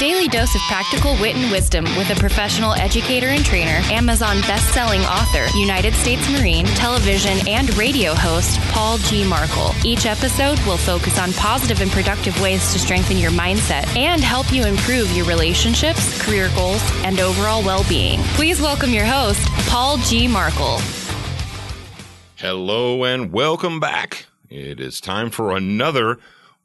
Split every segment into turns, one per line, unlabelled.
Daily dose of practical wit and wisdom with a professional educator and trainer, Amazon best-selling author, United States Marine, television and radio host, Paul G. Markel. Each episode will focus on positive and productive ways to strengthen your mindset and help you improve your relationships, career goals, and overall well-being. Please welcome your host, Paul G. Markel.
Hello and welcome back. It is time for another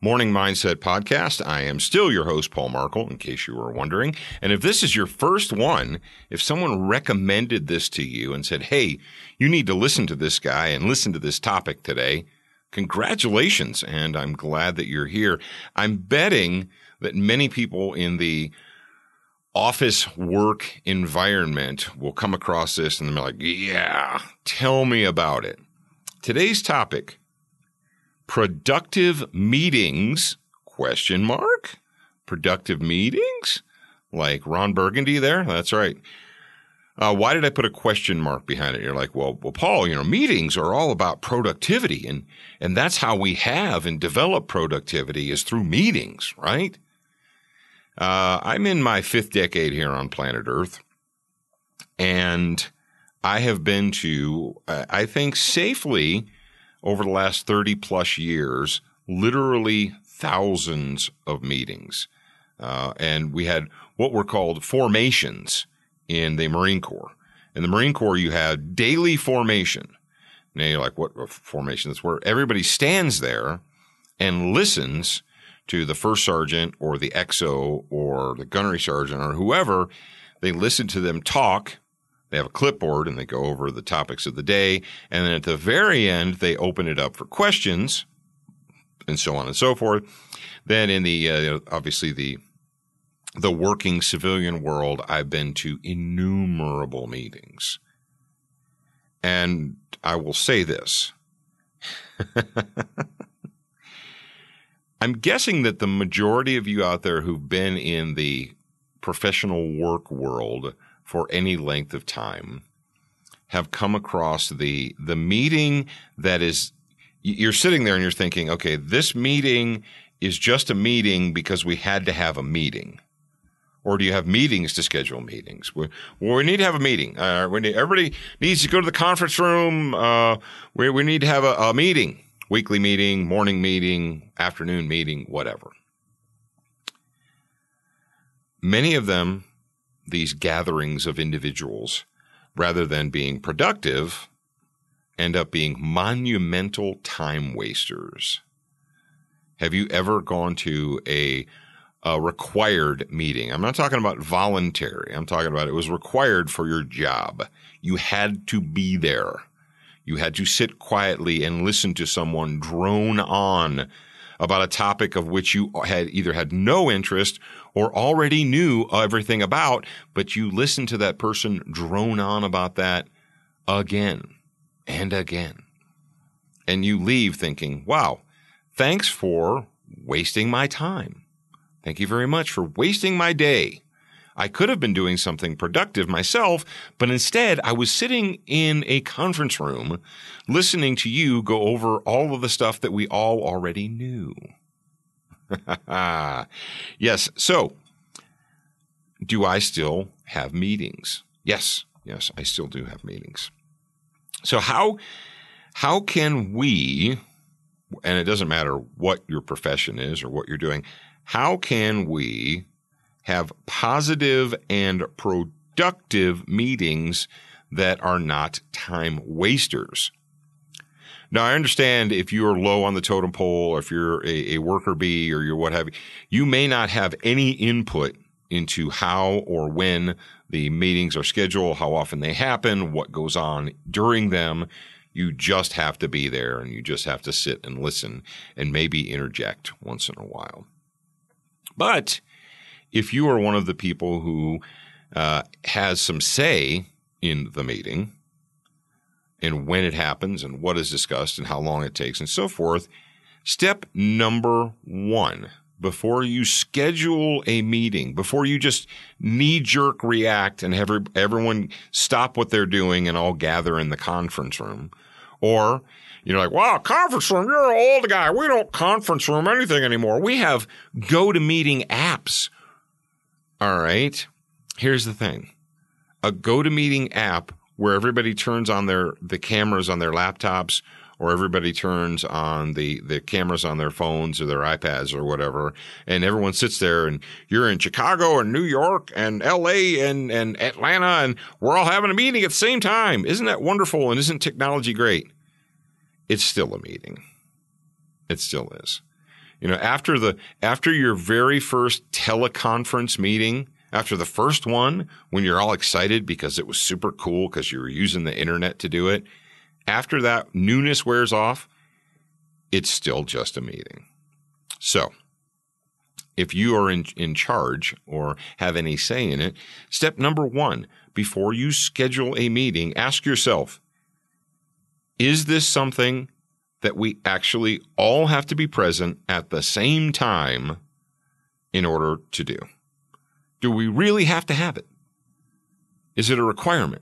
Morning Mindset podcast. I am still your host, Paul Markel, in case you were wondering. And if this is your first one, if someone recommended this to you and said, hey, you need to listen to this guy and listen to this topic today, congratulations. And I'm glad that you're here. I'm betting that many people in the office work environment will come across this and they're like, yeah, tell me about it. Today's topic productive meetings question mark productive meetings like ron burgundy there that's right. Uh, why did i put a question mark behind it? You're like well, well paul you know meetings are all about productivity and and that's how we have and develop productivity is through meetings right? Uh, i'm in my fifth decade here on planet earth and i have been to i think safely over the last 30 plus years, literally thousands of meetings. Uh, and we had what were called formations in the Marine Corps. In the Marine Corps, you had daily formation. Now you're like, what formation? That's where everybody stands there and listens to the first sergeant or the XO or the gunnery sergeant or whoever. They listen to them talk they have a clipboard and they go over the topics of the day. And then at the very end, they open it up for questions and so on and so forth. Then in the, uh, obviously the, the working civilian world, I've been to innumerable meetings. And I will say this. I'm guessing that the majority of you out there who've been in the professional work world for any length of time have come across the the meeting that is you're sitting there and you're thinking, okay, this meeting is just a meeting because we had to have a meeting. Or do you have meetings to schedule meetings? We, well, we need to have a meeting. Uh, need, everybody needs to go to the conference room. Uh, we, we need to have a, a meeting, weekly meeting, morning meeting, afternoon meeting, whatever. Many of them these gatherings of individuals, rather than being productive, end up being monumental time wasters. Have you ever gone to a, a required meeting? I'm not talking about voluntary. I'm talking about it was required for your job. You had to be there. You had to sit quietly and listen to someone drone on about a topic of which you had either had no interest or already knew everything about, but you listen to that person drone on about that again and again. And you leave thinking, wow, thanks for wasting my time. Thank you very much for wasting my day. I could have been doing something productive myself, but instead I was sitting in a conference room listening to you go over all of the stuff that we all already knew. yes. So, do I still have meetings? Yes. Yes, I still do have meetings. So how how can we and it doesn't matter what your profession is or what you're doing, how can we have positive and productive meetings that are not time wasters. Now, I understand if you're low on the totem pole, or if you're a, a, worker bee or you're what have you, you may not have any input into how or when the meetings are scheduled, how often they happen, what goes on during them. You just have to be there and you just have to sit and listen and maybe interject once in a while. But if you are one of the people who uh, has some say in the meeting and when it happens and what is discussed and how long it takes and so forth, step number one before you schedule a meeting, before you just knee jerk react and have everyone stop what they're doing and all gather in the conference room, or you're like, wow, conference room, you're an old guy. We don't conference room anything anymore. We have go to meeting apps. All right. Here's the thing. A go to meeting app where everybody turns on their the cameras on their laptops or everybody turns on the, the cameras on their phones or their iPads or whatever, and everyone sits there and you're in Chicago and New York and LA and, and Atlanta and we're all having a meeting at the same time. Isn't that wonderful? And isn't technology great? It's still a meeting. It still is. You know, after the, after your very first teleconference meeting, after the first one, when you're all excited because it was super cool because you were using the internet to do it, after that newness wears off, it's still just a meeting. So, if you are in, in charge or have any say in it, step number one, before you schedule a meeting, ask yourself, is this something that we actually all have to be present at the same time in order to do? Do we really have to have it? Is it a requirement?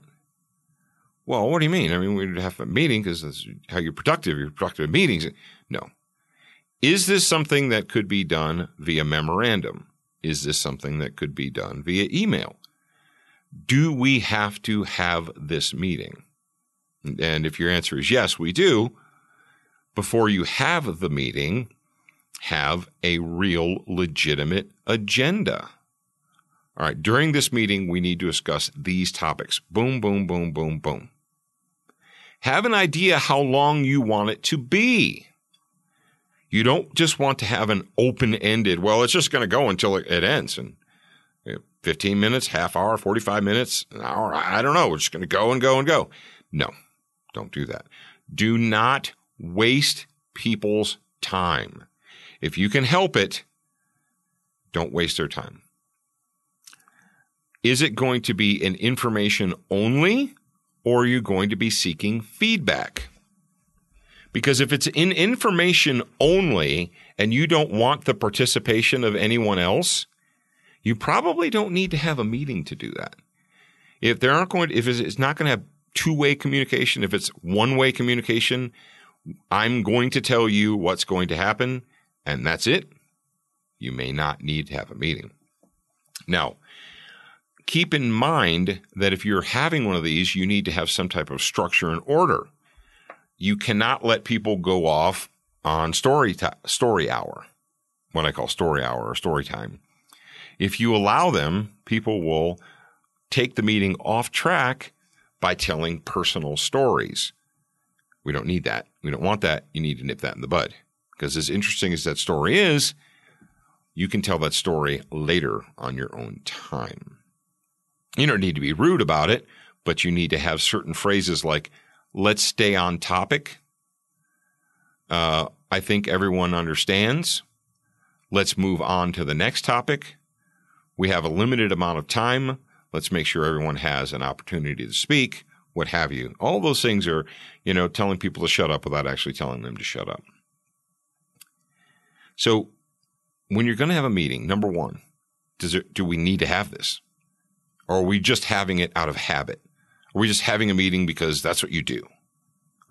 Well, what do you mean? I mean, we'd have a meeting because that's how you're productive. You're productive in meetings. No. Is this something that could be done via memorandum? Is this something that could be done via email? Do we have to have this meeting? And if your answer is yes, we do, before you have the meeting, have a real legitimate agenda. All right, during this meeting, we need to discuss these topics. Boom, boom, boom, boom, boom. Have an idea how long you want it to be. You don't just want to have an open ended, well, it's just going to go until it, ends. And 15 minutes, half hour, 45 minutes, an hour, I don't know. We're just going to go and go and go. No, don't do that. Do not waste people's time. If you can help it, don't waste their time. Is it going to be an information only or are you going to be seeking feedback? Because if it's in information only and you don't want the participation of anyone else, you probably don't need to have a meeting to do that. If there aren't going to, if it's not going to have two way communication, if it's one way communication, I'm going to tell you what's going to happen and that's it. You may not need to have a meeting. Now, keep in mind that if you're having one of these, you need to have some type of structure and order. You cannot let people go off on story t- story hour, what I call story hour or story time. If you allow them, people will take the meeting off track by telling personal stories. We don't need that. We don't want that. You need to nip that in the bud. Because as interesting as that story is, you can tell that story later on your own time. You don't need to be rude about it, but you need to have certain phrases like, let's stay on topic. Uh, I think everyone understands. Let's move on to the next topic. We have a limited amount of time. Let's make sure everyone has an opportunity to speak, what have you. All those things are, you know, telling people to shut up without actually telling them to shut up. So when you're going to have a meeting, number one, does it, do we need to have this? Or are we just having it out of habit? Are we just having a meeting because that's what you do?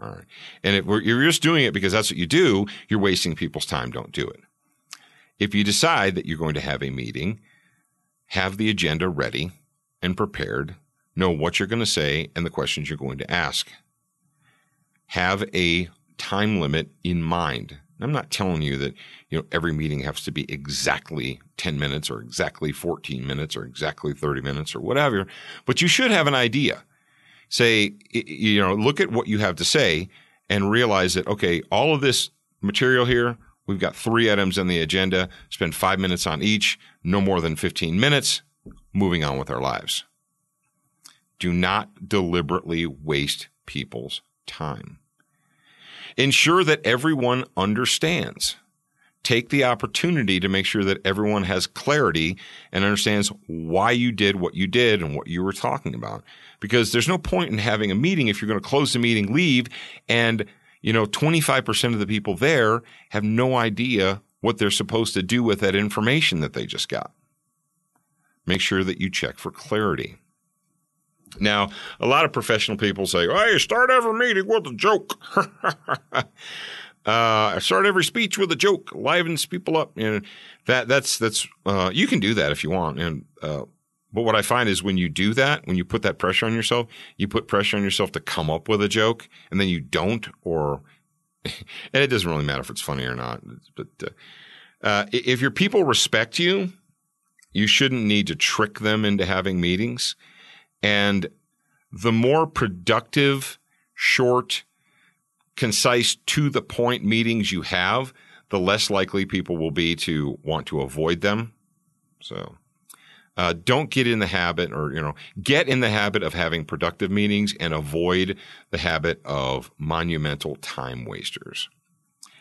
All right. And if you're just doing it because that's what you do, you're wasting people's time. Don't do it. If you decide that you're going to have a meeting, have the agenda ready and prepared, know what you're going to say and the questions you're going to ask. Have a time limit in mind. I'm not telling you that you know every meeting has to be exactly 10 minutes or exactly 14 minutes or exactly 30 minutes or whatever, but you should have an idea. Say you know look at what you have to say and realize that okay, all of this material here, we've got 3 items on the agenda, spend 5 minutes on each, no more than 15 minutes, moving on with our lives. Do not deliberately waste people's time. Ensure that everyone understands. Take the opportunity to make sure that everyone has clarity and understands why you did what you did and what you were talking about. Because there's no point in having a meeting if you're going to close the meeting, leave, and you know, 25% of the people there have no idea what they're supposed to do with that information that they just got. Make sure that you check for clarity. Now, a lot of professional people say, hey, start every meeting with a joke. uh, start every speech with a joke, livens people up. And that, that's, that's, uh, you can do that if you want. And, uh, but what I find is when you do that, when you put that pressure on yourself, you put pressure on yourself to come up with a joke and then you don't, or, and it doesn't really matter if it's funny or not. But, uh, uh, if your people respect you, you shouldn't need to trick them into having meetings. And the more productive, short, concise, to the point meetings you have, the less likely people will be to want to avoid them. So, uh, don't get in the habit or, you know, get in the habit of having productive meetings and avoid the habit of monumental time wasters.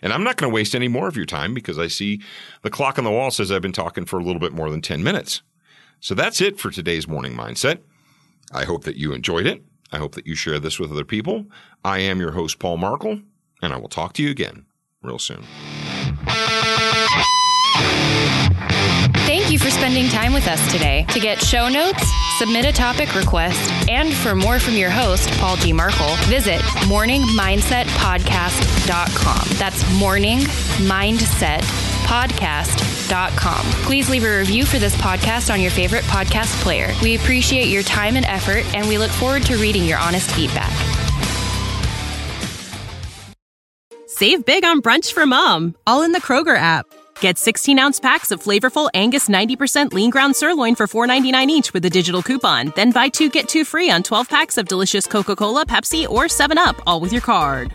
And I'm not going to waste any more of your time because I see the clock on the wall says I've been talking for a little bit more than 10 minutes. So that's it for today's morning mindset. I hope that you enjoyed it. I hope that you share this with other people. I am your host, Paul Markel, and I will talk to you again real soon.
Thank you for spending time with us today. To get show notes, submit a topic request, and for more from your host, Paul G. Markel, visit morningmindsetpodcast.com. That's morningmindsetpodcast.com. Please leave a review for this podcast on your favorite podcast player. We appreciate your time and effort, and we look forward to reading your honest feedback.
Save big on brunch for mom, all in the Kroger app. Get 16 ounce packs of flavorful Angus 90% lean ground sirloin for $4.99 each with a digital coupon. Then buy two get two free on 12 packs of delicious Coca Cola, Pepsi, or 7UP, all with your card.